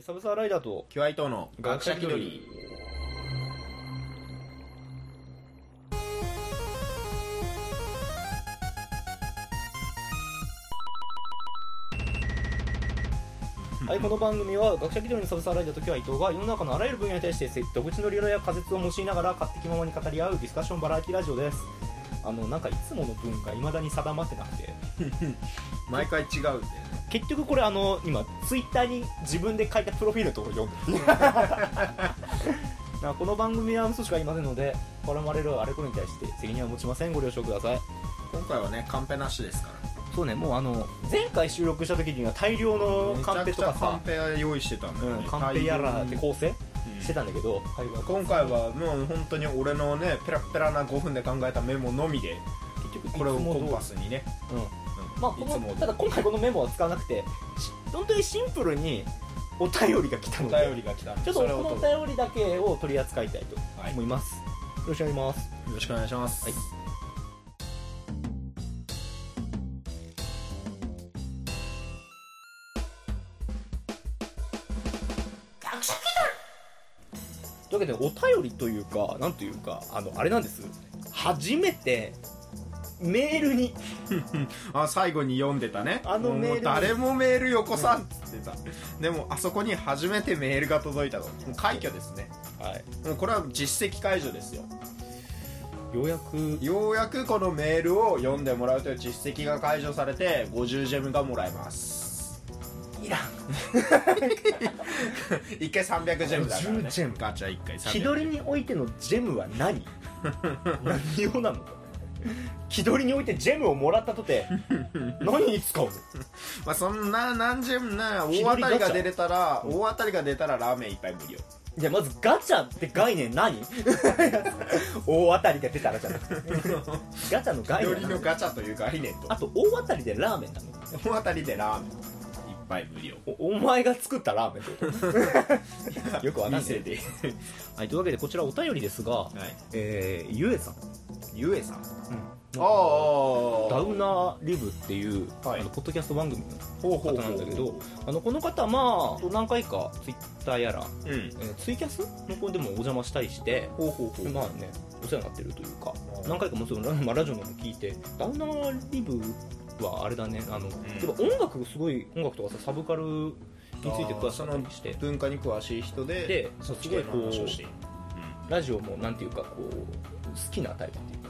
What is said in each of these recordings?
サブサーライダーとキュアイトの学者気取り。はい、この番組は学者気取りのサブサーライダーときは伊藤が世の中のあらゆる分野に対して独自の理論や仮説を用いながら勝手気ままに語り合うディスカッションバラエティラジオです。あのなんかいつもの文がいまだに定まってなくて。毎回違うんだよね結局これあの今ツイッターに自分で書いたプロフィールのところ読んでる。なこの番組は嘘しか言いませんので絡まれるあれこれに対して責任は持ちません。ご了承ください。今回はねカンペなしですから。そうねもうあの前回収録した時には大量のカンペとかめちゃくちゃカンさペは用意してたんだよね、うん、カンペやらで構成うん。してたんだけど、今回はもう本当に俺のねペラペラな5分で考えたメモのみで結局これをコンパスにね、うんうんまあ、こいつものただ今回このメモは使わなくてし本当にシンプルにお便りが来たのおで便りが来た。んでちょっとこのお便りだけを取り扱いたいとはい思います、よろしくお願いします。よろしくお願いします、はい。というわけでお便りというかなんというかあのあれなんです。初めてメールに。あ最後に読んでたね。あのメールもう誰もメールよこさんっつってた、でもあそこに初めてメールが届いたのもう快挙ですね。はい。もうこれは実績解除ですよ。ようやく。ようやくこのメールを読んでもらうという実績が解除されて50ジェムがもらえます。いらん。1回300ジェムだからね。50ジェム。ガチャ1回300気取りにおいてのジェムは何？何用なのか気取りにおいてジェムをもらったとて 何に使うの？まあそんな何ジェムな気大当たりが出れたら大当たりが出たらラーメン一杯無料。じゃあまずガチャって概念何？大当たりが出たらじゃなくて。ガチャの概よりのガチャという概念と。あと大当たりでラーメンなの？大当たりでラーメン一杯無料。おお前が作ったラーメンってこと？よくわかんない。店ではい、というわけでこちらお便りですが、はい。えー、ゆえさん、ゆえさん。ダああウナーリブっていう、はい。あのポッドキャスト番組の方なんだけどあのこの方まあ何回かツイッターやら、うん。えーツイキャスの方でもお邪魔したりしてほうほうほう。まあねお世話になってるというかうん何回かもちろんラ, まあ、ラジオの方も聞いてダウナーリブはあれだねあの、やっぱ音楽すごい音楽とかさサブカルについて詳しかったりして。文化に詳しい人ででそっち系すごいこうの話をしている。ラジオもなんていうかこう好きなタイプっていう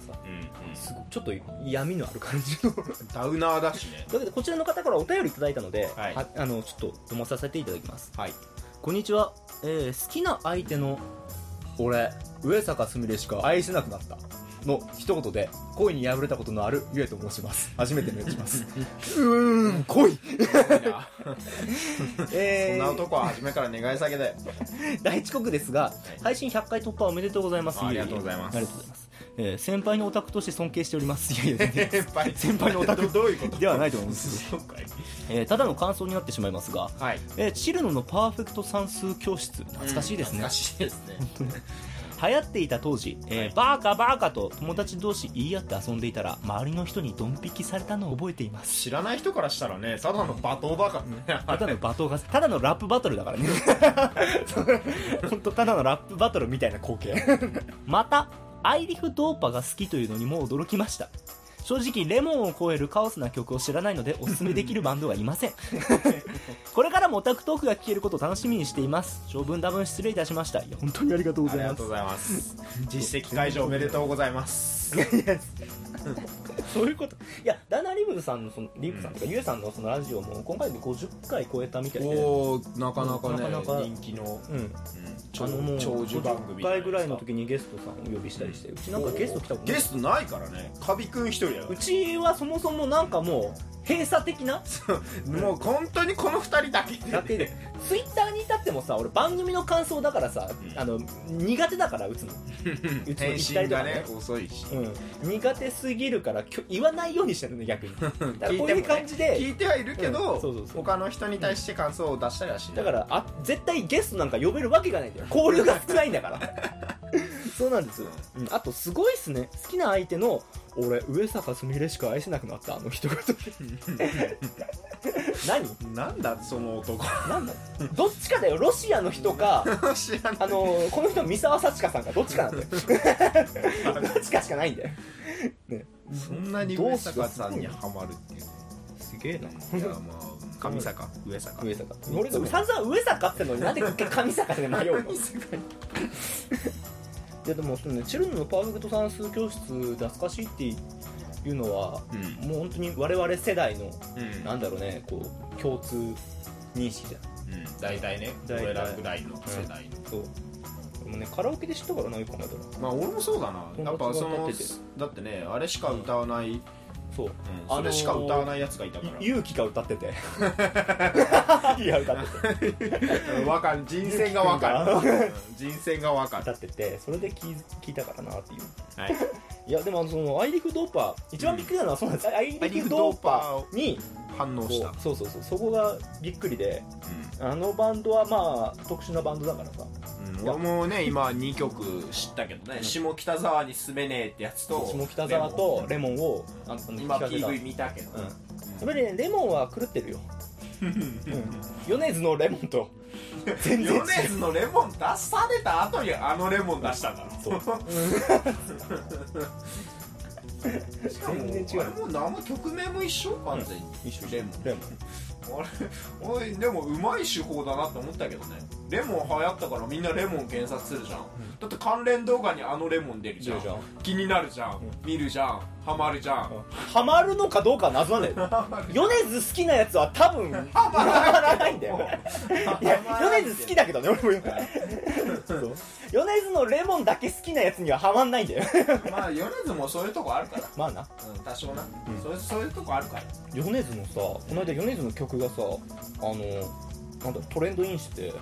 すごいちょっと闇のある感じの。ダウナーだしね。というわけでこちらの方からお便りいただいたので、はい。はあのちょっと読まさせていただきます。はい。こんにちは、えー好きな相手の俺上坂すみれしか愛せなくなった。の一言で恋に破れたことのあるゆえと申します。初めてメールします。うーん恋。えー。そんな男は初めから願い下げだよ。第一刻ですが、配信100回突破おめでとうございます。あありがとうございます。ありがとうございます、えー先輩のオタクとして尊敬しております。いやいや全然先輩。先輩のオタクどういうこと？ではないと思うんですえーただの感想になってしまいますが、はい。えーチルノのパーフェクト算数教室。懐かしいですね、懐かしいですね。流行っていた当時、えーはい。バーカバーカと友達同士言い合って遊んでいたら周りの人にドン引きされたのを覚えています。知らない人からしたらねただの罵倒バカねただの罵倒がただのラップバトルだからね。本当ただのラップバトルみたいな光景。またアイリフ・ドーパが好きというのにも驚きました。正直レモンを超えるカオスな曲を知らないのでおすすめできるバンドはいません。これからもオタクトークが聞けることを楽しみにしています。長文多文失礼いたしました。いや本当にありがとうございます。ありがとうございます。実績解除おめでとうございます。いやいやそういうこと。いやダナリブさんのそのリブさんとか、ゆえさんのそのラジオも今回で50回超えたみたいで。おおなかなかね。なかなか人気の、うん。うん長長寿番組。50回ぐらいの時時にゲストさんをお呼びしたりしてうちなんかゲスト来たことない。ゲストないからね。カビくん一人やうちはそもそもなんかもう閉鎖的な？もう本当にこの二人だけ。だけで。ツイッターに至ってもさ俺番組の感想だからさ、うん。あの苦手だから打つの。うちの。返信がね遅いし。うん、苦手すぎるからきょ言わないようにしてるね逆に。だからこういう感じで聞いてはいるけど、うん。そうそうそう。他の人に対して感想を出したりはしない。だからあ絶対ゲストなんか呼べるわけがないんだよ。交流が少ないんだからそうなんです、うん、あとすごいっすね。好きな相手の俺上坂すみれしか愛せなくなった。あの人が何？なんだその男。なんだ？どっちかだよ。ロシアの人かあのこの人三沢幸香さんか。どっちかなんだよ。どっちかしかないんだよ、ね、そんなに上坂さんにハマるっていうすげえな。いやまあ上坂。上坂。上坂。俺が散々上坂ってのになんで上坂で迷うの？いやでもそのねチルノのパーフェクト算数教室懐かしいっていうのは、うん。もう本当に我々世代のうん。なんだろうねこう共通認識じゃん。うん。大体ね俺らぐらいの世代の。そう。でもねカラオケで知ったからなよく考えたらまあ俺もそうだな。やっぱそのだってねあれしか歌わないそう。うん。それしか歌わないやつがいたから。勇気が歌ってて。いや歌ってて。うんわかる人選がわかる。うん人選がわかる。歌っててそれで聞い聞いたからなっていう。はい。いやでもそのアイリフドーパー一番びっくりなのはそうなんです、アイリフドーパーにこ反応したうそうそうそうそこがびっくりであのバンドはまあ特殊なバンドだからさ。うん俺もね今2曲知ったけどね下北沢に住めねえってやつと下北沢とレモン。をあの今 PV 見たけど。うん。やっぱりねレモンは狂ってるよ、うん、米津のレモンと。全然違う。米津のレモン出された後にあのレモン出したんだろ。そう。しかも全然違う。あれもう生曲名も一緒？完全に。一緒レモン。レモン。あれでもうまい手法だなって思ったけどねレモン流行ったからみんなレモン検索するじゃん、だって関連動画にあのレモン出るじゃん。気になるじゃん、見るじゃん。ハマるじゃん、ハマるのかどうかは謎なんだよ米津好きなやつは多分ハマらないんだよ。い。や米津好きだけどね俺もそう。米津のレモンだけ好きなやつにはハマんないんだよ。まあ米津もそういうとこあるから。まあな。うん多少な、ん。そういうそういうとこあるから。米津のさこの間米津の曲がさあのなんだトレンドインして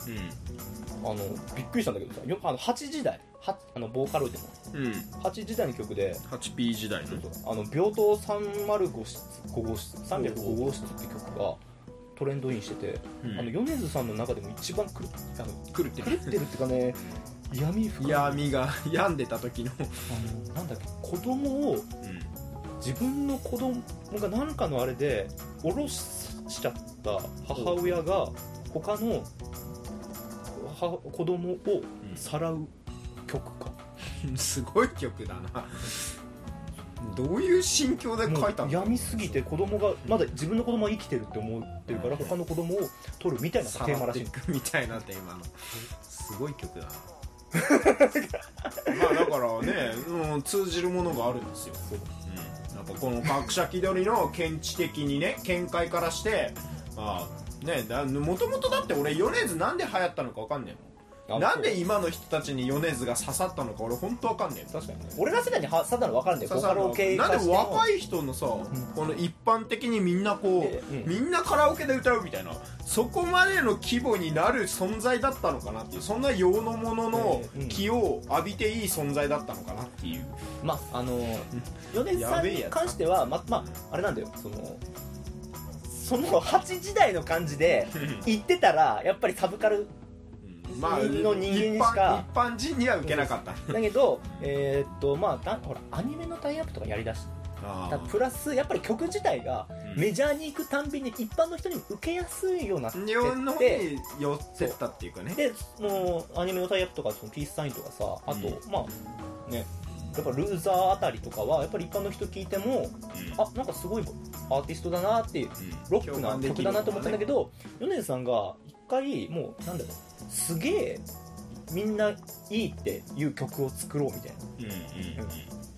あのびっくりしたんだけどさよあの8時台はあのボーカロイドのうん、うん、8時台の曲で 8P 時代の。あの病棟305室5号室305号室って曲がトレンドインしてて、うん。あの米津さんの中でも一番狂っあの狂って狂ってるっていうかね闇深い。闇が 病んでた時の、あのなんだっけ子供をうん。自分の子供が何かのあれで降ろしちゃった母親が他のは子供をさらう曲か、すごい曲だな。どういう心境で書いたの？闇すぎて子供がまだ自分の子供は生きてるって思ってるから他の子供を取るみたいなテーマらしい。みたいなって今の。すごい曲だな。まあだからね、うん、通じるものがあるんですよ、う。ん、やっぱこの学者気取りの見地的にね見解からしてまあねもともとだって俺米津なんで流行ったのか分かんねえもん。あなんで今の人たちに米津が刺さったのか俺本当分かんねえ確かにね。俺ら世代にはさだの分かるんだよ。ボ刺さるのカロ系なんで若い人のさ、この一般的にみんなこう、みんなカラオケで歌うみたいなそこまでの規模になる存在だったのかなっていうそんな用のものの気を浴びていい存在だったのかなっていう、まああの米津さんに関してはままああれなんだよ。そのその8時代の感じで言ってたらやっぱりサブカルまあの人間にしか一般一般人には受けなかった。だけどえーっとまあだほらアニメのタイアップとかやりだしあたプラスやっぱり曲自体がうん。メジャーに行くたんびに一般の人に受けやすいようになって日本の方てに寄ってったっていうかね。でもうアニメのタイアップとかそのピースサインとかさあと、うん。まあねやっぱルーザーあたりとかはやっぱり一般の人聞いてもあなんかすごいアーティストだなっていうロックな曲だなと思ったんだけど米津さんが一回もうなんだろうすげえみんないいっていう曲を作ろうみたいな。うんうん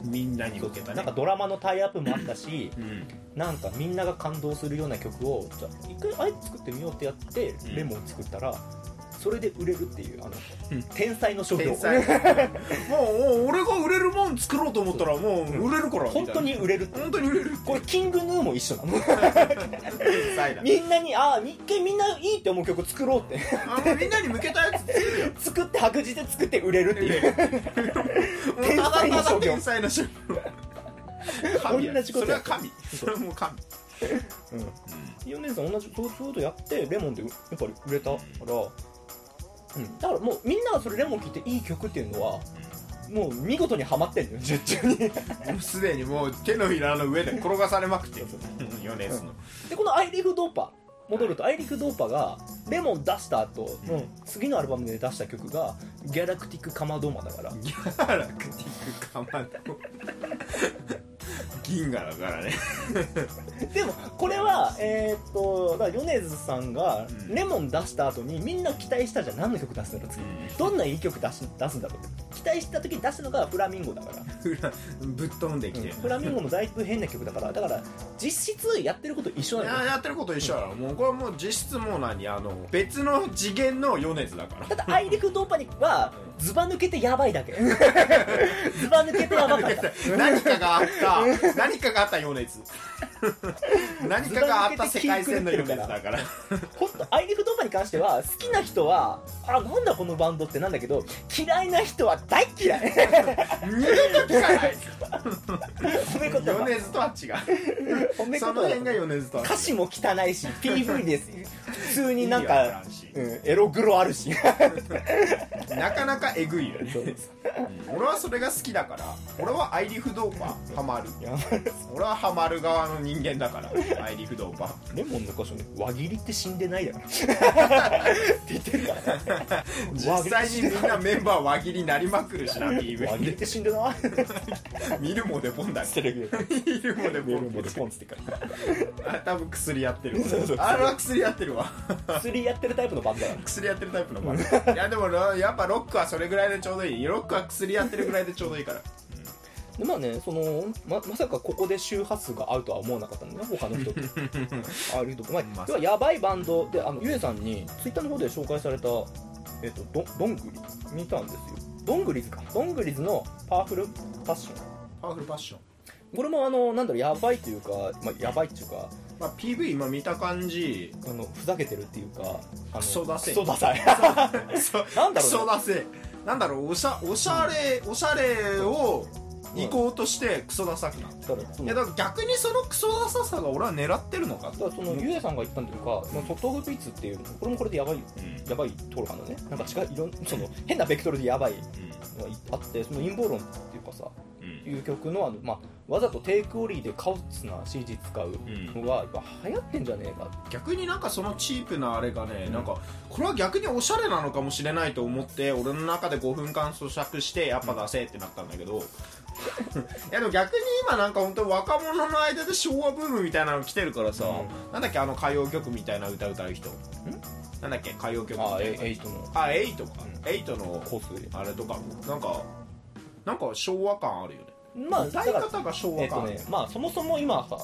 うん。みんなに向けたね。なんかドラマのタイアップもあったしうん。なんかみんなが感動するような曲をじゃあ一回あえて作ってみようってやってうん。レモン作ったらそれで売れるっていうあのうん。天才の商業。天才。もうもう俺が売れるもん作ろうと思ったらもう売れるからみたいな。本当に売れるって本当に売れるこれキングヌーも一緒なの。天才だ。みんなにああ一回みんないいって思う曲作ろうって。みんなに向けたやつ作るよ。作って白字で作って売れるっていう。天 天才の商業。天才の商業。神や。同じことやそれは神。それはもう神。米津さん同じそうそういうことやってレモンでやっぱり売れたから、うん、だからもうみんながそれレモン聴いていい曲っていうのはもう見事にはまってんのよ術中に。もうすでにもう手のひらの上で転がされまくってる。米津の。でこのアイリフ・ドーパ戻るとアイリフ・ドーパがレモン出した後の次のアルバムで出した曲が「ギャラクティック・カマドーマ」だから。ギャラクティックカマド銀河だからね。でもこれはえーっとだから米津さんがうん。レモン出した後にみんな期待したじゃん。何の曲出すんだろう次。どんないい曲出し出すんだろう期待した時に出すのがフラミンゴだから。フラ ぶっ飛んできて、フラミンゴもだいぶ変な曲だから。だから実質やってること一緒いなの。よややってること一緒だろもうこれはもう実質もう何あの別の次元の米津だから。ただアイリフ・ドーパニックはズバ抜けてやばいだけ。ズバ抜けてやばかった。何かがあった何かがあったようなやつ。何かがあった世界線の米津だから。本当アイリフ・ドーパに関しては好きな人はあなんだこのバンドってなんだけど嫌いな人は大嫌い。二度と聞かない。褒め言葉。米津とは違う。褒め言その辺葉が米津とは。歌詞も汚いし PV です。普通になんかうん、エログロあるし。なかなかえぐいよね。俺はそれが好きだから俺はアイリフドーパーハマる。俺はハマる側の人間だから。アイリフドーパーレモンの箇所に輪切りって死んでないだから。って言ってるから実際にみんなメンバー輪切りになりまくるしな輪切りって死んでない。見るもでポンだテレビで見るもでポンもでポンってから。あ多分薬やってるわ。そうそうあれは薬やってるわ。薬やってるタイプのバンドだ薬やってるタイプのバンド。いやでもやっぱロックはそれぐらいでちょうどいい。ロックは薬やってるぐらいでちょうどいいからでまあねそのままさかここで周波数が合うとは思わなかったんだね他の人と。あると。まあまあ要はやばいバンドであのゆえさんにツイッターの方で紹介されたえっ、とどどんぐり見たんですよ。どんぐりずか。どんぐりずのパワフルパッション。パワフルパッション。これもあのなんだろうやばいというか、まあ、やばいっていうかまあ PV 今見た感じ。あのふざけてるっていうかクソダセ。クソダサい。そう。なんだろうね。クソだせなんだろうおしゃおしゃれおしゃれを行こうとしてクソダサくなるだからそのいやだから逆にそのクソダサさが俺は狙ってるのかだからそのゆえさんが言ったんというか、まあ、ソフトオブピーツっていうこれもこれでやばいようんやばいところがあるのねなんか違ういろんその変なベクトルでやばいのがあってその陰謀論っていうかさうん。いう曲のあの、まあ、わざとテイクオリーでカオスな CG 使うのがやっぱ流行ってんじゃねえか。逆になんかそのチープなあれがね、うん。なんかこれは逆におしゃれなのかもしれないと思って俺の中で5分間咀嚼してやっぱ出せってなったんだけどいやでも逆に今なんか本当若者の間で昭和ブームみたいなの来てるからさ、うなんだっけあの歌謡曲みたいな歌歌う人。なんだっけ歌謡曲みああたいな。エイトの。あエイトか、うん。エイトのあれとかも。なんかなんか昭和感あるよね。まあ歌い方が昭えっと和感ある、ねまあそもそも今さ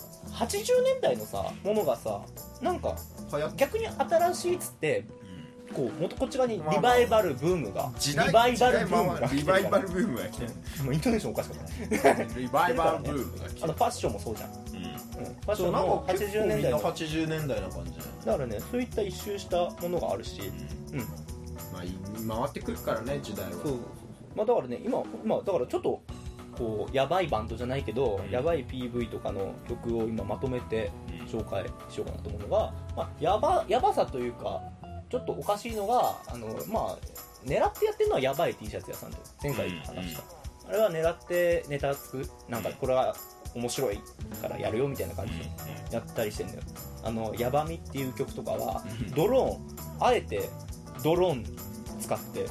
80年代のさものがさなんか逆に新しいっつってこうもっとこっち側にまあまあ。リバイバルブームが時代リバイバルブームが来てるから。バイバルブームが来てる。もうイントネーションおかしかったリバイバルブームが来て あのファッションもそうじゃん、るうん、ファッションもか結構80年代の。だ80年代な感じからねそういった一周したものがあるし。うん。まあい回ってくるからね時代は。そう。まあだからね今今だからちょっとこうやばいバンドじゃないけど、うん。やばい PV とかの曲を今まとめて紹介しようかなと思うのが、まあ、やばやばさというかちょっとおかしいのがあのまあ狙ってやってるのはやばい T シャツ屋さんで前回話した、あれは狙ってネタつく。なんかこれは面白いからやるよみたいな感じでやったりしてんだよ。あの「やばみ」っていう曲とかはドローンあえてドローン使って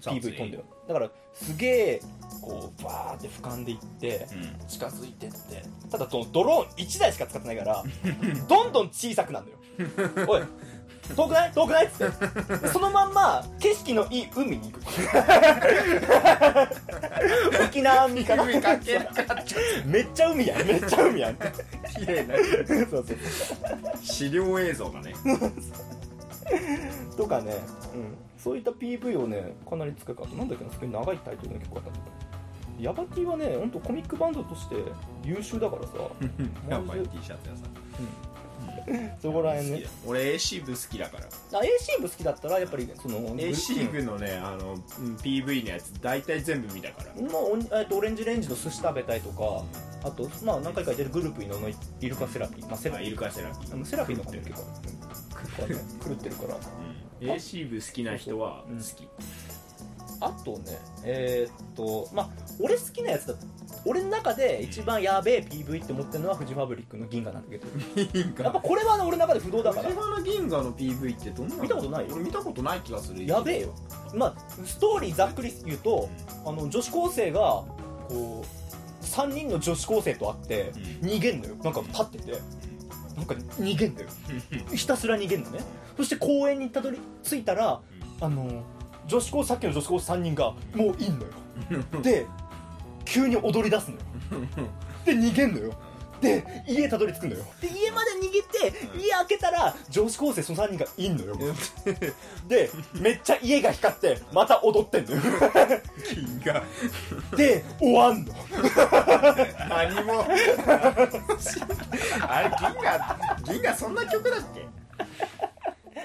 PV 飛んだよだからすげえこうバーって俯瞰でいって近づいてって。ただそのドローン1台しか使ってないから どんどん小さくなるのよ。おい遠くない？遠くない？っつって。でそのまんま景色のいい海に行く。沖縄海かな？海かけなかっめっちゃ海やん。めっちゃ海やん。綺麗な。そうそう。資料映像だね。とかね、うん、そういった PV をねかなり使うか。なんだっけな？すごい長いタイトルの曲があった。んだヤバティはね本当コミックバンドとして優秀だからさ。やばい T シャツ屋さ。んそこら辺ね。俺 AC 部好きだから。あ AC 部好きだったらやっぱりその AC 部のねあのうん PV のやつ大体全部見たから。まあえっとオレンジレンジの寿司食べたいとかあとまあ何回か出るグループにののイルカセラピー。まあセラピー。あイルカセラピー。あのセラピーの結構うん狂ってるから。うん。AC 部好きな人は好きあとねえーっとまあ俺好きなやつだ俺の中で一番やべえ PV って思ってるのはフジファブリックの銀河なんだけど。銀やっぱこれはね俺の中で不動だから。藤原銀河の PV ってどんなの？見たことない俺見たことない気がする。やべえよ。まあストーリーざっくり言うとあの女子高生がこう3人の女子高生と会ってうん。逃げんのよ。なんか立ってて。なんか逃げんのよ。ひたすら逃げんのね。そして公園にたどり着いたらあの女子高さっきの女子高生3人がもういんのよ。で急に踊り出すのよ。で逃げんのよ。で家たどり着くのよ。で家まで逃げて家開けたら女子高生その3人がいんのよ。でめっちゃ家が光ってまた踊ってんのよ。銀河で終わんの。何も。あれ銀河銀河そんな曲だっけ？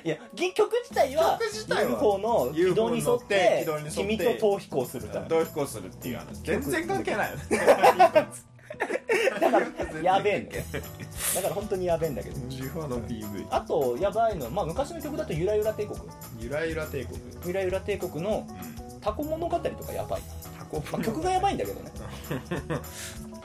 いや銀曲自体は曲自体は UFO の軌道に沿っ UFO て君と逃避行するみたいなどう飛行するっていう話。全然関係ないだから やべえんだよ。だから本当にやべえんだけど。ジファの PV あとやばいのは、まあ、昔の曲だと「ゆらゆら帝国」ゆらゆら帝国「ゆらゆら帝国」の「タコ物語」とかやばい。タコまあ、曲がやばいんだけどね。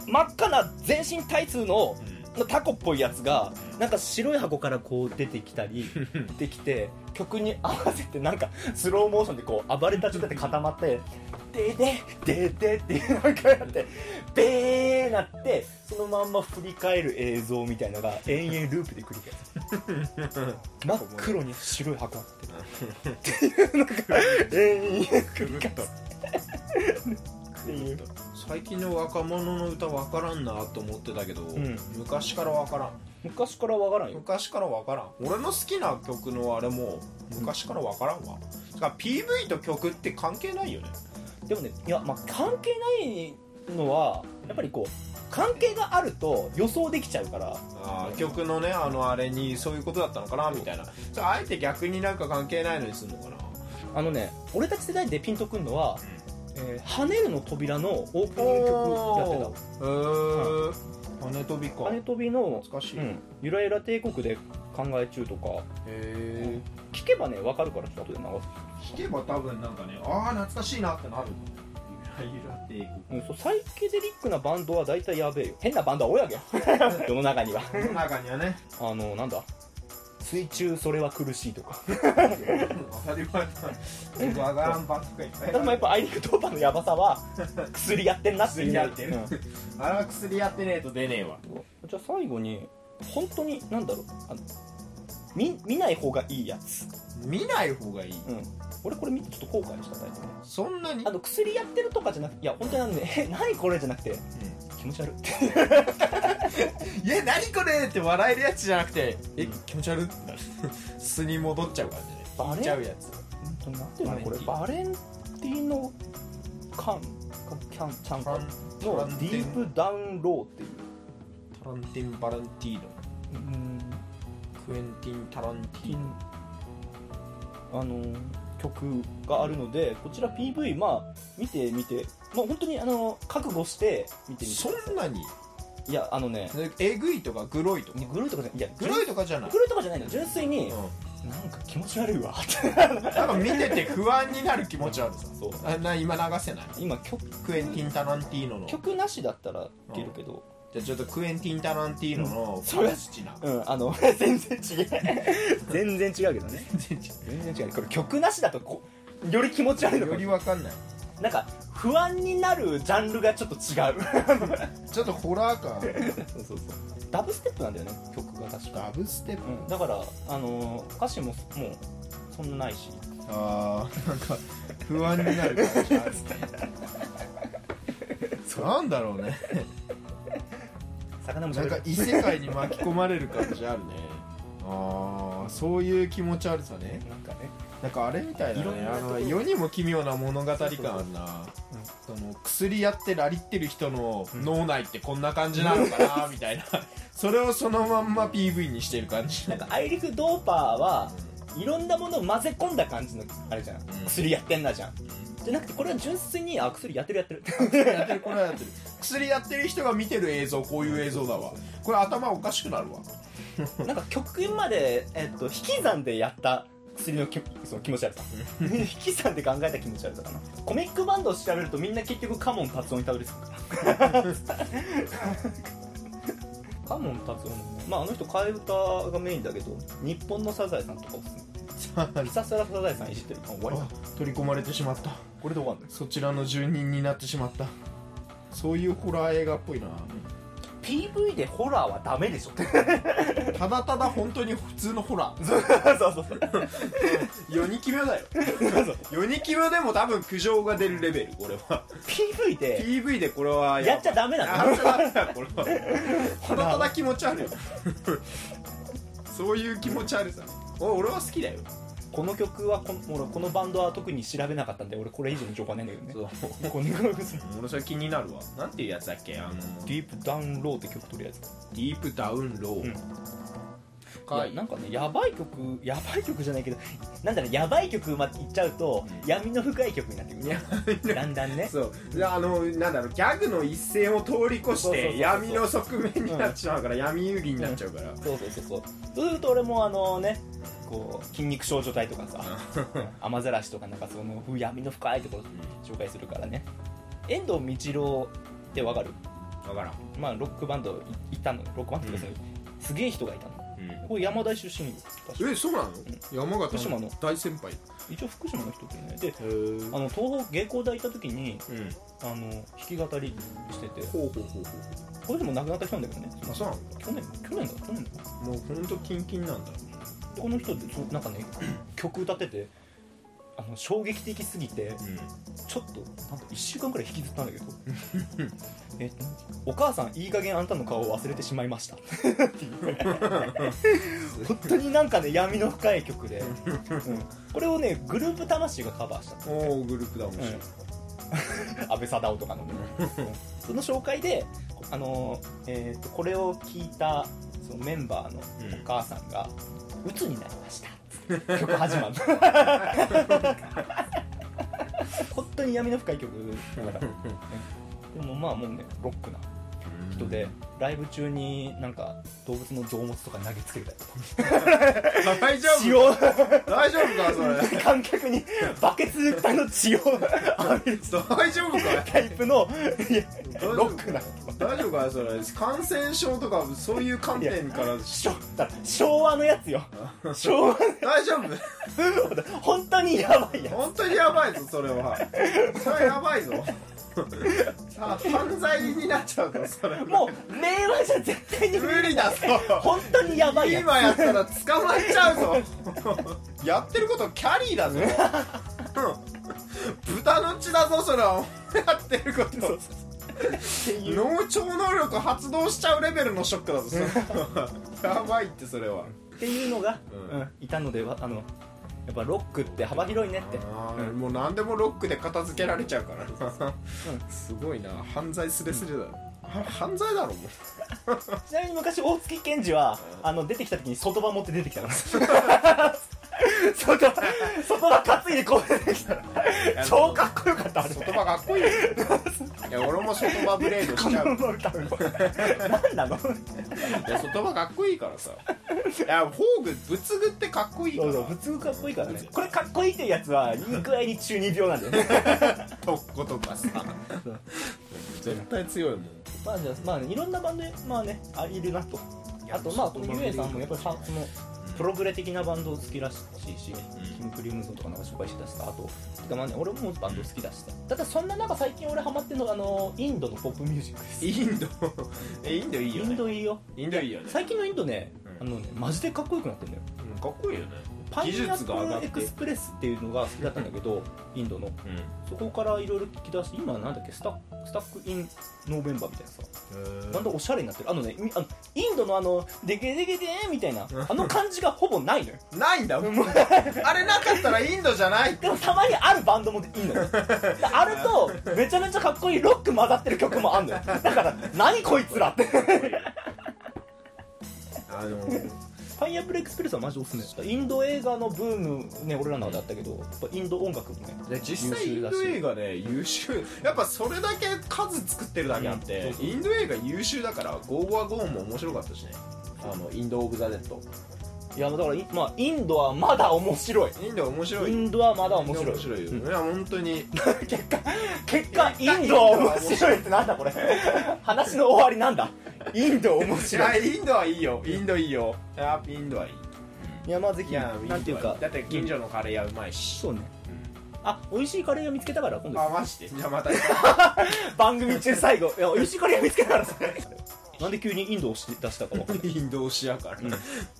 真っ赤な全身タイツのタコっぽいやつがなんか白い箱からこう出てきたり できて曲に合わせてなんかスローモーションでこう暴れた状態で固まって「でででで」っていうなんかやってベーなってそのまんま振り返る映像みたいのが延々ループで繰り返す。真っ黒に白い箱あって。っていうのが延々繰り返す。っていう最近の若者の歌分からんなと思ってたけど、ん。昔から分からん。昔からわからんよ。昔から分からん。俺の好きな曲のあれも昔から分からんわ、だから PV と曲って関係ないよね。でもねいやまあ関係ないのはやっぱりこう関係があると予想できちゃうから。あー曲のねあのあれにそういうことだったのかなみたいな。あえて逆になんか関係ないのにするのかな。あのね俺たち世代でピンとくんのは「えー跳ねるの扉」のオープニング曲やってへー。羽飛びか。た羽飛びの懐かしい、へうん「ゆらゆら帝国で考え中」とか。え聞けばね分かるからちょっと後で流聞けば多分なんかねああ懐かしいなってなる。ゆらゆら帝国。す、うん、そうサイケデリックなバンドは大体やべえよ。変なバンドは多いわけよ。世の中には。世の中にはね。あのなんだ？水中それは苦しいとか。でもやっぱアイリフトーパーのヤバさは薬やってんなっていう。薬やってる。うん。あれは薬やってねえと出ねえわ。じゃあ最後に本当になんだろうあの見見ない方がいいやつ、見ない方がいい。うん、俺これ見てちょっと後悔したタイプね。そんなに？あの薬やってるとかじゃなくていや本当にあのねえ 何これじゃなくて気持ち悪い。いや何これって笑えるやつじゃなくてえうん。気持ち悪いってなる素に戻っちゃう感じね。バレちゃうやつ。なんていうのこれバレンティー。ノカンキャンチャンカタランのディープダウンローっていう。タランティン・バランティーノ。うん。クエンティン・タランティーノ。あの曲があるのでこちら PV まあ見てみて。まあ本当にあの覚悟して見てみて。そんなに？いやあのねえぐいとかグロいとか？グルーとかじゃい。やグロいとかじゃない。グルーとかじゃないの。純粋に、うなんか気持ち悪いわ。ってんなんか見てて不安になる気持ち悪さ。そう。あな今流せない今曲クエンティン・タランティーノの。じ曲なしだったらいけるけどゃあちょっとクエンティン・タランティーノのそれパレスチナうん、あの 全然違う。全然違うけどね。全然違う。これ曲なしだとこより気持ち悪いのかよりわかんない。なんか不安になるジャンルがちょっと違う。ちょっとホラー感。そうそうそう。ダブステップなんだよね曲が確か。ダブステップ？うん、だから、あのー歌詞ももうそんなないし。あーなんか不安になる感じあるね。なんだろうね魚もなんか異世界に巻き込まれる感じあるね。ああそういう気持ち悪さね。なんかね。なんかあれみたいだいろんねあの世にも奇妙な物語感あるな。その薬やってラリってる人の脳内ってこんな感じなのかなみたいな。それをそのまんま PV にしてる感じ。なんかアイリフ・ドーパーはいろんなものを混ぜ込んだ感じのあれじゃん、薬やってんなじゃんじゃなくてこれは純粋にあ薬やってるやってる。やってるこれはやってる。薬やってる人が見てる映像こういう映像だわ。これ頭おかしくなるわ。なんか曲まで、えっと、引き算でやった薬のきその気持ち悪さ 引き算で考えた気持ち悪さかな。コミックバンドを調べるとみんな結局カモン達夫にたどり着く。からカモン達夫のまああの人替え歌がメインだけど日本のサザエさんとかおすすめひたすらサザエさんいじってるあ終わりだ取り込まれてしまった。これで終わんのそちらの住人になってしまった。そういうホラー映画っぽいな。PV でホラーはダメでしょ。ただただ本当に普通のホラー。そうそうそう。世に決めだよ。世に決めでも多分苦情が出るレベルこれは。PV で PV でこれはやっちゃダメなの？やっちゃダメだ。これは。ただただ気持ち悪い。そういう気持ち悪さ。お俺は好きだよ。この曲はこの俺このバンドは特に調べなかったんで俺これ以上の情報はないんだけどね。そう。この曲デ俺それ気になるわ。なんていうやつだっけあのィー。プダウンローって曲取るやつ。ディープダウンロー、うん深いいやなんかねやばい曲やばい曲じゃないけどなんだろうやばい曲までいっちゃうと、うん。闇の深い曲になってくる。だんだんね。そう。であのなんだろうギャグの一線を通り越して闇の側面になっちゃうから、闇遊戯になっちゃうから、そうそうそうそうそう。すると俺もあのねこう筋肉少女隊とかさ 雨ざらしとかなんかその闇の深いところ紹介するからね。遠藤道郎ってわかる？分からん、まあロックバンドいいたのロックバンドですね、すげえ人がいたのこれ山大出身えそうなの、山形福島の。大先輩。一応福島の人でね。であの東北芸工大行った時にうん。あの弾き語りしてて。ほうほうほうほこれでも亡くなった人なんだけどね。うあそうなの去年去年だ去年だ。もうほんとキンキンなんだ。でこの人ってそうなんかね曲歌っててあの衝撃的すぎてちょっとなんか1週間くらい引きずったんだけど。えお母さんいい加減あんたの顔を忘れてしまいました。っていう本当になんかね闇の深い曲で、うん。これをねグループ魂がカバーしたのおおグループだもん。し、安倍貞夫とかのね。その紹介であの、えー、とこれを聞いたそのメンバーのお母さんが「鬱になりました」曲始まる。本当に闇の深い曲だから。でもまあもうねロックな人でライブ中になんか動物の臓物とか投げつけたりとか。大丈血を。大丈夫かそれ。観客にバケツの血を。浴びる大丈夫かタイプのロックな。大丈夫かそれ？感染症とかそういう観点から。昭和のやつよ。昭和の大丈夫？本当にやばいや本当にやばいぞそれは。それはやばいぞ さあ犯罪になっちゃうぞそれつもう令和じゃ絶対に無理だぞ。本当にやばいやつ。今やったら捕まっちゃうぞ。やってることキャリーだぞ。う ん豚の血だぞそれは。やってること。脳超能力発動しちゃうレベルのショックだぞそやばいってそれは。っていうのが、ういたのではあのやっぱロックって幅広いねって。あーもう何でもロックで片付けられちゃうから。すごいな。犯罪すれすれだ。ろ、は犯罪だろもう。ちなみに昔大月健二はあの出てきた時に外場持って出てきたから 外場外場担いでこう出てきたら。超かっこよかったあれ。外場かっこいいよいや俺も外場ブレードしちゃう。何なの？いや外場かっこいいからさ。いやフォーグ仏具ってかっこいいから。そうそう普通かっこいいからね。これかっこいいっていうやつはいい具合に中二病なんだよね。特攻とかさ。絶対強いもん。まあじゃあまあねいろんなバンドでまあねあいるなと。あとまあこのゆえさんもやっぱりさそのプログレ的なバンド好きらしいし、キム・クリムゾンとかなんか紹介してたしさあとてかまあね俺もバンド好きだしさ。ただそんな中最近俺ハマってるのがあのインドのポップミュージックです。インド。えインドいいよイねンドいいよインドいいよね。最近のインドね、うん。あのねマジでかっこよくなってんだよ。うんかっこいいよねパイナップルエクスプレスっていうのが好きだったんだけどインドの。そこからいろいろ聞き出して今なんだっけ？スタスタックインノーベンバーみたいなさ。だんだんおしゃれになってる。あのねみあのインドのあのデケデケデーみたいなあの感じがほぼないのよ。ないんだ。もん。あれなかったらインドじゃない。でもたまにあるバンドもいいのよ。であるとめちゃめちゃかっこいいロック混ざってる曲もあんのよ。だから何こいつらって。あのパイナップルエクスプレスはマジおすすめ。インド映画のブームね俺らの中であったけどやっぱインド音楽もねで実際インド映画ね優秀。やっぱそれだけ数作ってるだけあって、うんインド映画優秀だから「ゴーゴアゴーン」も面白かったしね。あのインド・オブ・ザ・デッドいやだからいまあインドはまだ面白い。インドは面白い。インドはまだ面白い。面白いよ、うん。いや本当に。結果結果インドは面白いってなんだこれ。話の終わりなんだインド面い白い。やインドはいいよ。インドいいよ。やっぱインドはいい。いやまあぜひなんていうか。だって近所のカレー屋うまいし、そうね。あ美味しいカレー屋見つけたから今度。あマジで？じゃあまた 番組中最後。いや美味しいカレー屋見つけたからさなんで急にインドをし出したかわかんない。インド推しやから、じゃ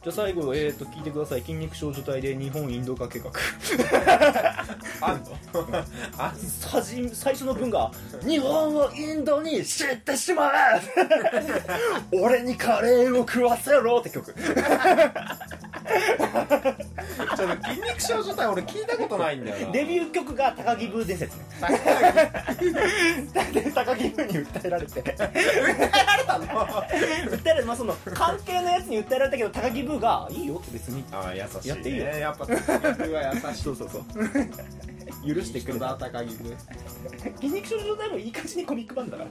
あ最後、えー、と聞いてください。筋肉少女隊で日本インド化計画。あんの？あ最初の文が「日本をインドに知ってしまえ!」俺にカレーを食わせろって曲ちょっと筋肉少女隊俺聞いたことないんだよな。デビュー曲が高木ブー伝説ね。で 高木ブーに訴えられて。訴えられたの？訴えられてまあその関係のやつに訴えられたけど高木ブーが「いいよ」って別に。あ優しい、ね、やっていいよ。やっぱ高木は優しい。そうそうそう許してくれた。高木君筋肉少女隊もいい感じにコミック版だから。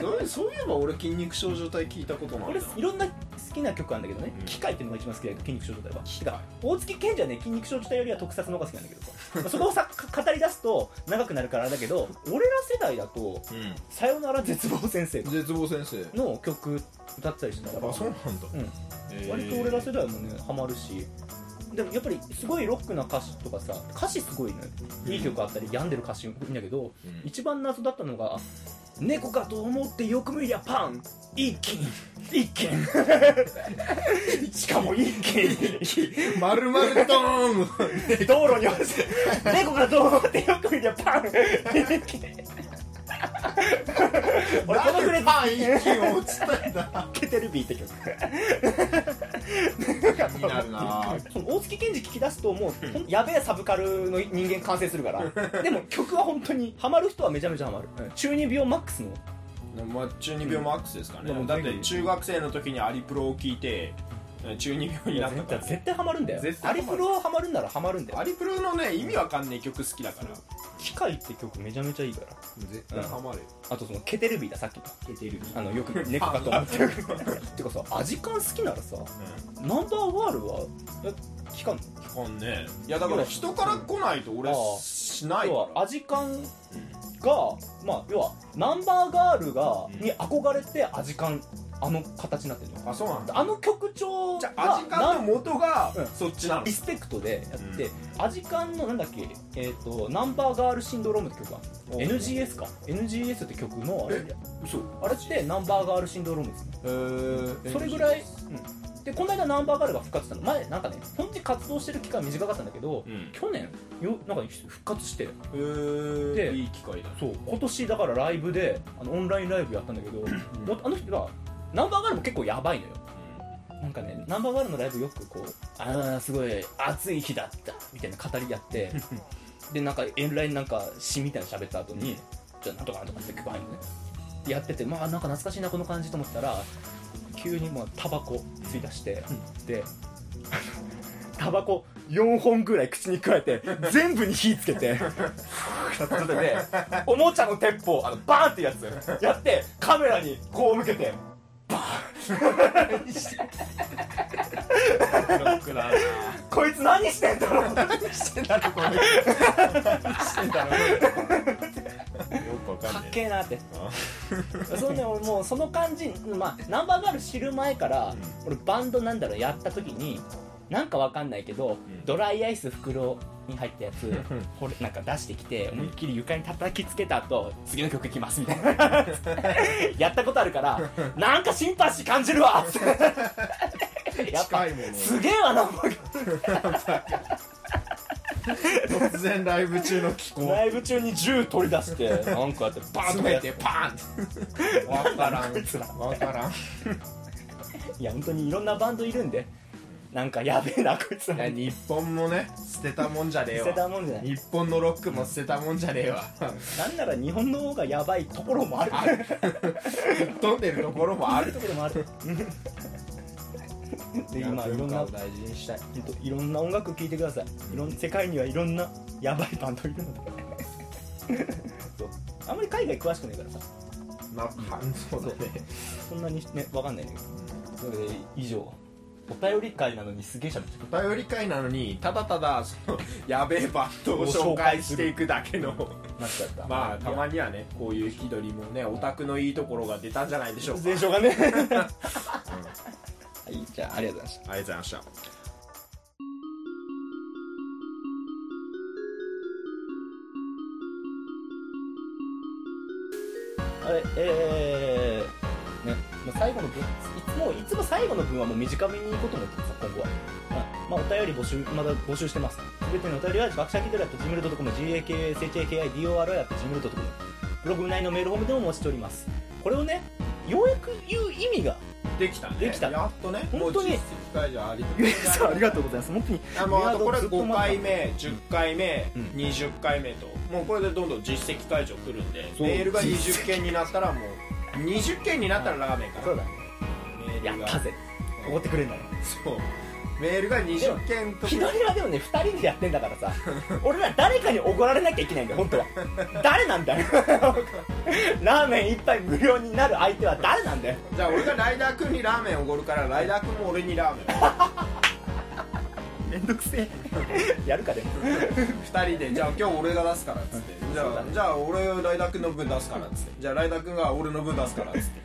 そうそういえば俺筋肉少女隊聞いたことない俺ないろんな好きな曲あるんだけどね、うん。機械っていうのが一番好きだけど筋肉少女隊は。機械。大月健二はね筋肉少女隊よりは特撮の方が好きなんだけど。そこをさか語り出すと長くなるからあれだけど俺ら世代だとう「さよなら絶望先生ん絶望先生」の曲歌ったりしてたから。あそうなんだ、うん。えー。割と俺ら世代もねハマるしでもやっぱりすごいロックな歌詞とかさ歌詞すごいねいい曲あったり病んでる歌詞もいいんだけど、うん。一番謎だったのが「猫かと思ってよく見りゃパン。一気に一気に しかも一気にまるまるドーン。道路に落ちて猫かと思ってよく見りゃパン。一気に俺このフレーズパン一気に落ちたんだ。ケテルビーって曲なるな。その大月健二聞き出すともうやべえサブカルの人間完成するから。でも曲は本当にハマる人はめちゃめちゃハマる、うん。中二病マックスの？まあ、中二病マックスですかね、うん。だって中学生の時にアリプロを聞いて中二病になったから。絶対ハマるんだよ。アリプロはハマるんならハマるんだよ。アリプロのね意味わかんねえ曲好きだから。機械って曲めちゃめちゃいいから。絶対ハマるよあとそのケテルビーださっきの。ケテルあのよく 猫かと思って。るてかさアジカン好きならさナンバーガールはえ聞かんの？基本ねい。やだから人から来ないと俺しない要から。はアジカンがまあ要はナンバーガールがうん。に憧れてアジカンあの形になってるのあそうなんだ。あの曲調じゃあがアジカンの元がうん。そっちなの。リスペクトでやって、アジカンのなんだっけ、えー、とナンバーガールシンドロームって曲がお NGS か。NGS って曲のあれ？嘘。あれってナンバーガールシンドロームですね。へー。それぐらい、うん、でこの間ナンバーガールが復活したの。前なんかね本当に活動してる期間短かったんだけど、うん。去年よなんか復活して。でいい機会だそう今年だからライブであのオンラインライブやったんだけど、もあの人がナンバーガールも結構やばいのよ。なんかねナンバーガールのライブよくこうああすごい暑い日だったみたいな語りやって でなんかエンラインなんか詩みたいなの喋った後にじゃあなんとかなんとかって曲入るのね。やっててまあなんか懐かしいなこの感じと思ったら急にもうタバコ吸い出して、で タバコ4本ぐらい口にくわえて全部に火つけてふーってでおもちゃの鉄砲あのバーンってやつやってカメラにこう向けてロックだな。こいつ何してんだろう。何してんだろこれ何してんだろよくわかんかっないけえなってそのね俺もうその感じまあナンバーガール知る前から、俺バンドなんだろうやった時になんかわかんないけど、んドライアイス袋に入ったやつ これなんか出してきて思いっきり床に叩きつけた後次の曲いきますみたいな。やったことあるから なんかシンパシー感じるわっつって。やっぱ近いもの。すげえわナンバーガー突然ライブ中の気ル候。ライブ中に銃取り出してなんかやってバーンとやって。てパーンって。わからん。つら。わからん。いや本当にいろんなバンドいるんでなんかやべえなこいつらいや日本もね捨てたもんじゃねえ捨てたわもんじゃない。日本のロックも捨てたもんじゃねえわ。なんなら日本の方がやばいところもある。飛んでるところもある。ところもある。で今いろんな大事にしたい。いろんな音楽聴いてください。いろん世界にはいろんなやばいバンドいるの。であんまり海外詳しくないからさ。まあそうだね。そんなにね分かんないんだけど。それで以上お便り会なのにすげえしゃべってる。お便り会なのにただただそのやべえバンドを紹介していくだけのなっちゃったまあたまにはねこういう引き取りもねオタクのいいところが出たんじゃないでしょうか。前哨がね。はいじゃあありがとうございました。ありがとうございました。あれえー、ねもう最後の文いつもいつも最後の文はもう短めにいこうと思ってるさ今後は。あまあお便り募集まだ募集してます。すべてのお便りは学者キドラと gmail.com GAKSHAKIDORA.gmail.com ブログ内のメールホームでもお待ちしております。これをねようやく言う意味ができたね。できた。やっとね本当にあり ありがとうございます。本当にあもうあとこれメアドずっと5回目10回目、うん。20回目と。もうこれでどんどん実績解除来るんでメールが20件になったらもう20件になったらラーメンから。そうだ。ねメールが。やったぜ。おごってくれんだよそう。メールが20件と。日取りはでもね2人でやってんだからさ。俺ら誰かにおごられなきゃいけないんだよ本当は。誰なんだよ。ラーメン一杯無料になる相手は誰なんだよ。じゃあ俺がライダー君にラーメンおごるからライダー君も俺にラーメン。を めんどくせえ。やるかでも。2人でじゃあ今日俺が出すからっつって。じゃあ,、じゃあ俺ライダー君の分出すからっつって。じゃあライダー君が俺の分出すからっつって。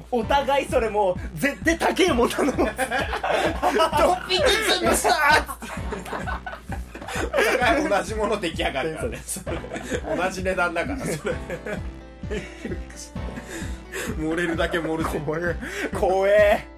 お互いそれもう絶対高えもんなの。トッピング潰したお互い同じもの出来上がるからね。それ同じ値段だからそれ。盛れるだけ盛るぜ怖え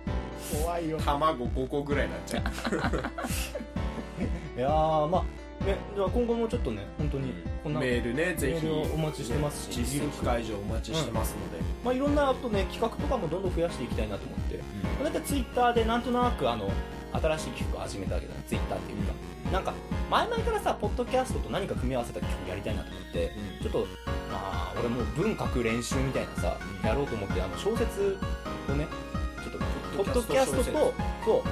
怖いよ。卵5個ぐらいになっちゃう。いやーまあねじゃあ今後もちょっとね本当にこんなメールねぜひ。お待ちしてますし。実績解除お待ちしてますので、まあ、いろんなあとね企画とかもどんどん増やしていきたいなと思って、だいたいツイッターでなんとなくあの新しい企画を始めたわけだねツイッターっていうか、なんか前々からさポッドキャストと何か組み合わせた企画やりたいなと思って、ちょっとまあ俺もう文書く練習みたいなさ、やろうと思ってあの小説をねポッドキャストとそう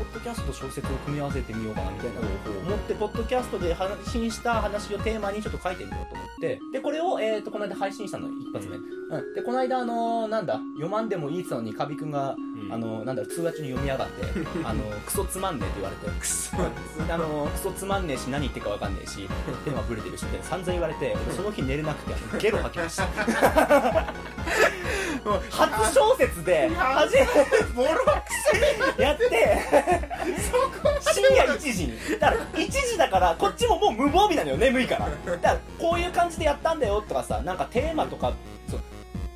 ポッドキャストと小説を組み合わせてみようかなみたいな思ってポッドキャストで配信した話をテーマにちょっと書いてみようと思ってでこれを、えー、とこの間配信したの一発目、うん、でこの間あのーなんだ読まんでもいいっつったのにカビくんが、ん。あのーなんだろう通話中に読みやがって あのークソつまんねえって言われて。くそあのークソつまんねえし何言ってるかわかんねえしテーマブレてるしって散々言われて俺その日寝れなくてゲロ吐きました 初小説で初めてボロクやって深夜1時にだから1時だからこっちももう無防備なのよ眠いから。だからこういう感じでやったんだよとかさなんかテーマとかそう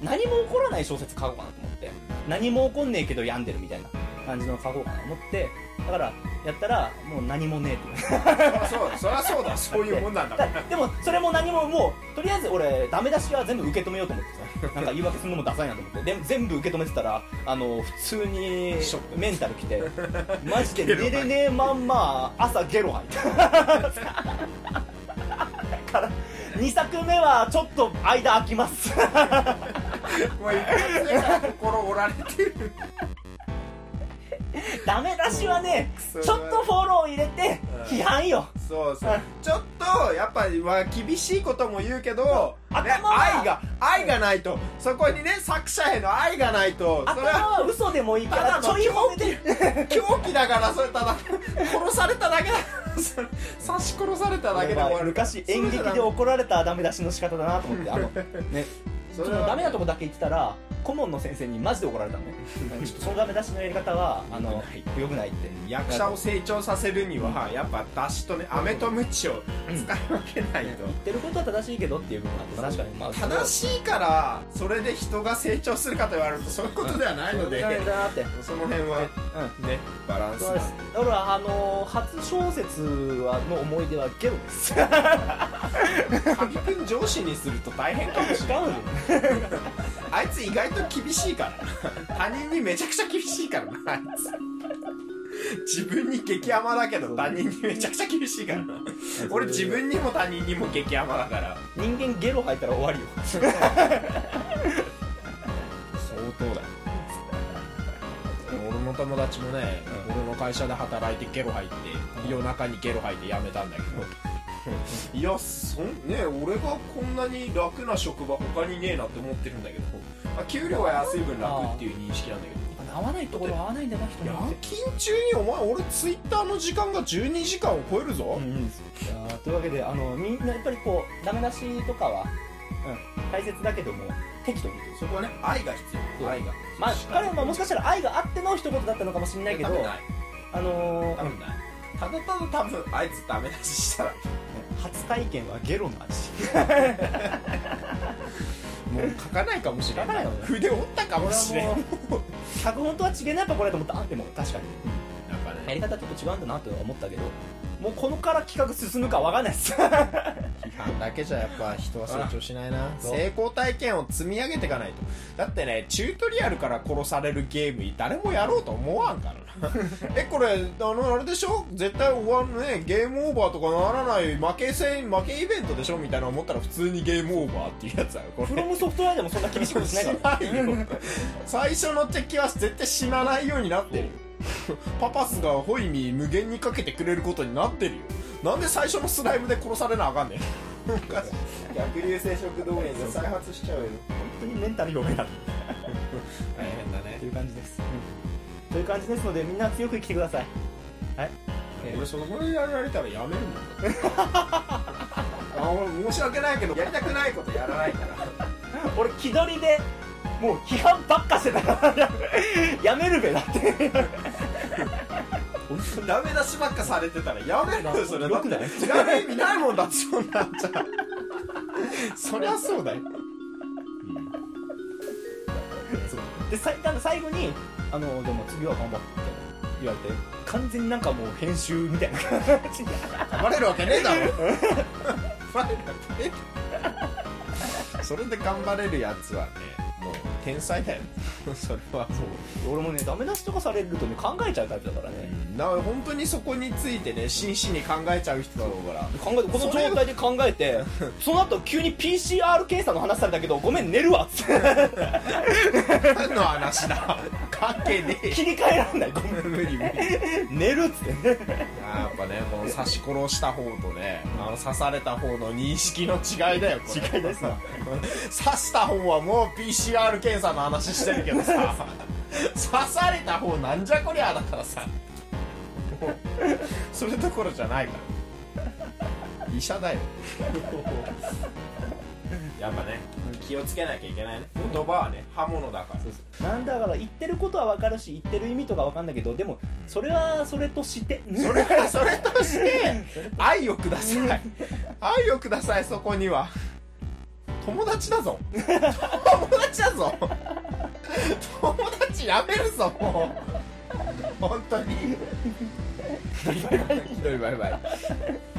何も起こらない小説書こうかなと思って。何も起こんねえけど病んでるみたいな感じの書こうかなと思ってだからやったらもう何もねえって。そうだそりゃそうだ。そういうもんなんだ。かだでもそれも何ももうとりあえず俺ダメ出しは全部受け止めようと思ってさ。なんか言い訳するのもダサいなと思って。で全部受け止めてたらあの普通にメンタルきて マジで寝れねえまんま朝ゲロ吐いたから2作目はちょっと間空きます。もう一発目から心折られてる ダメ出しはねちょっとフォロー入れて批判よ。そうそう。ちょっとやっぱりは厳しいことも言うけど、愛が愛がないと。そこにね作者への愛がないと。そ頭れはは嘘でもいいからちょい褒めで狂気だからそれただ殺されただけだ。刺し殺されただけで終わる。昔演劇で怒られたダメ出しの仕方だなと思ってあのね。そそれはのダメなとこだけ言ってたら顧問の先生にマジで怒られたのね。ちょっとそのダメ出しのやり方はあのよくない。って。役者を成長させるにはやっぱ出汁とね飴とムチを使い分けないと、言ってることは正しいけどっていう部分があって確かに。まあ正しいからそれで人が成長するかと言われるとそういうことではないので、そうだなって。その辺はねうん。バランスだからあの初小説はの思い出はゲロです。上司にすると大変かもしれないあいつ意外と厳しいから。他人にめちゃくちゃ厳しいからなあいつ。自分に激甘だけど他人にめちゃくちゃ厳しいから。な俺自分にも他人にも激甘だから。人間ゲロ吐いたら終わりよ。相当だ。俺の友達もね、俺の会社で働いてゲロ吐いて、夜中にゲロ吐いて辞めたんだけど いやそんね俺がこんなに楽な職場他にねえなって思ってるんだけど、まあ、給料は安い分楽っていう認識なんだけど。合わないところは合わないんだな人夜によって勤中にお前俺ツイッターの時間が12時間を超えるぞ、うんというわけであのみんなやっぱりこうダメ出しとかは、うん、大切だけども適度に。そこはね愛が必要。愛が。まあ彼はまあもしかしたら愛があっての一言だったのかもしれないけどあのー多分ないただただ多分あいつダメ出ししたら。初体験はゲロの味。もう書かないかもしれない。筆折ったかもしれん。もう脚本とは違えなやっぱこれと思った。あでも確かに。なんかやり方ちょっと違うんだなとは思ったけどもうこのから企画進むかわかんないです。批判だけじゃやっぱ人は成長しないな。成功体験を積み上げていかないと。だってねチュートリアルから殺されるゲーム誰もやろうと思わんからな。えこれあのあれでしょ？絶対終わるね。ゲームオーバーとかならない負け戦負けイベントでしょ？みたいな思ったら普通にゲームオーバーっていうやつだよこれ。フロムソフトウェアでもそんな厳しいことしないから。最初の敵は絶対死なないようになってる。よ パパスがホイミ無限にかけてくれることになってるよ。なんで最初のスライムで殺されなあかんねん。逆流性食道炎が再発しちゃうよ。本当にメンタル弱いな。と大変だね。いう感じです、という感じですのでみんな強く生きてください。はい。俺そのこれやられたらやめるもん。あ俺申し訳ないけどやりたくないことやらないから。俺気取りでもう批判ばっかしてたから。やめるべだってダメ出しばっかされてたらやめるよそれよくない？やる意味ないもんだってそんな。んじゃそりゃそうだよ。でさ多分最後に「あのでも次は頑張って」言われて完全になんかもう編集みたいな。感じで頑張れるわけねえだろ。頑張れる。わけねえそれで頑張れるやつはね天才だよ。それはそう。俺もねダメ出しとかされるとね考えちゃうタイプだからね、だから本当にそこについてね真摯に考えちゃう人だろうから。考えてこの状態で考えてその後急に PCR 検査の話されたけどごめん寝るわ。っつって何の話だ。関係ねえ。切り替えらんない。ごめん。無理無理。寝るっつってやっぱねこの刺し殺した方とねあの刺された方の認識の違いだよ違いですな。刺した方はもう PCR 検査の話してるけどさ。刺された方なんじゃこりゃだからさ。も うそれどころじゃないから。医者だよ。やっぱね気をつけなきゃいけないね。言葉はね刃物だから。なんだから言ってることは分かるし言ってる意味とか分かんないけどでもそれはそれとして。それは それとして愛をください。愛をくださいそこには。友達だぞ。友達だぞ。友達やめるぞもう。本当に。バイバイバイバイ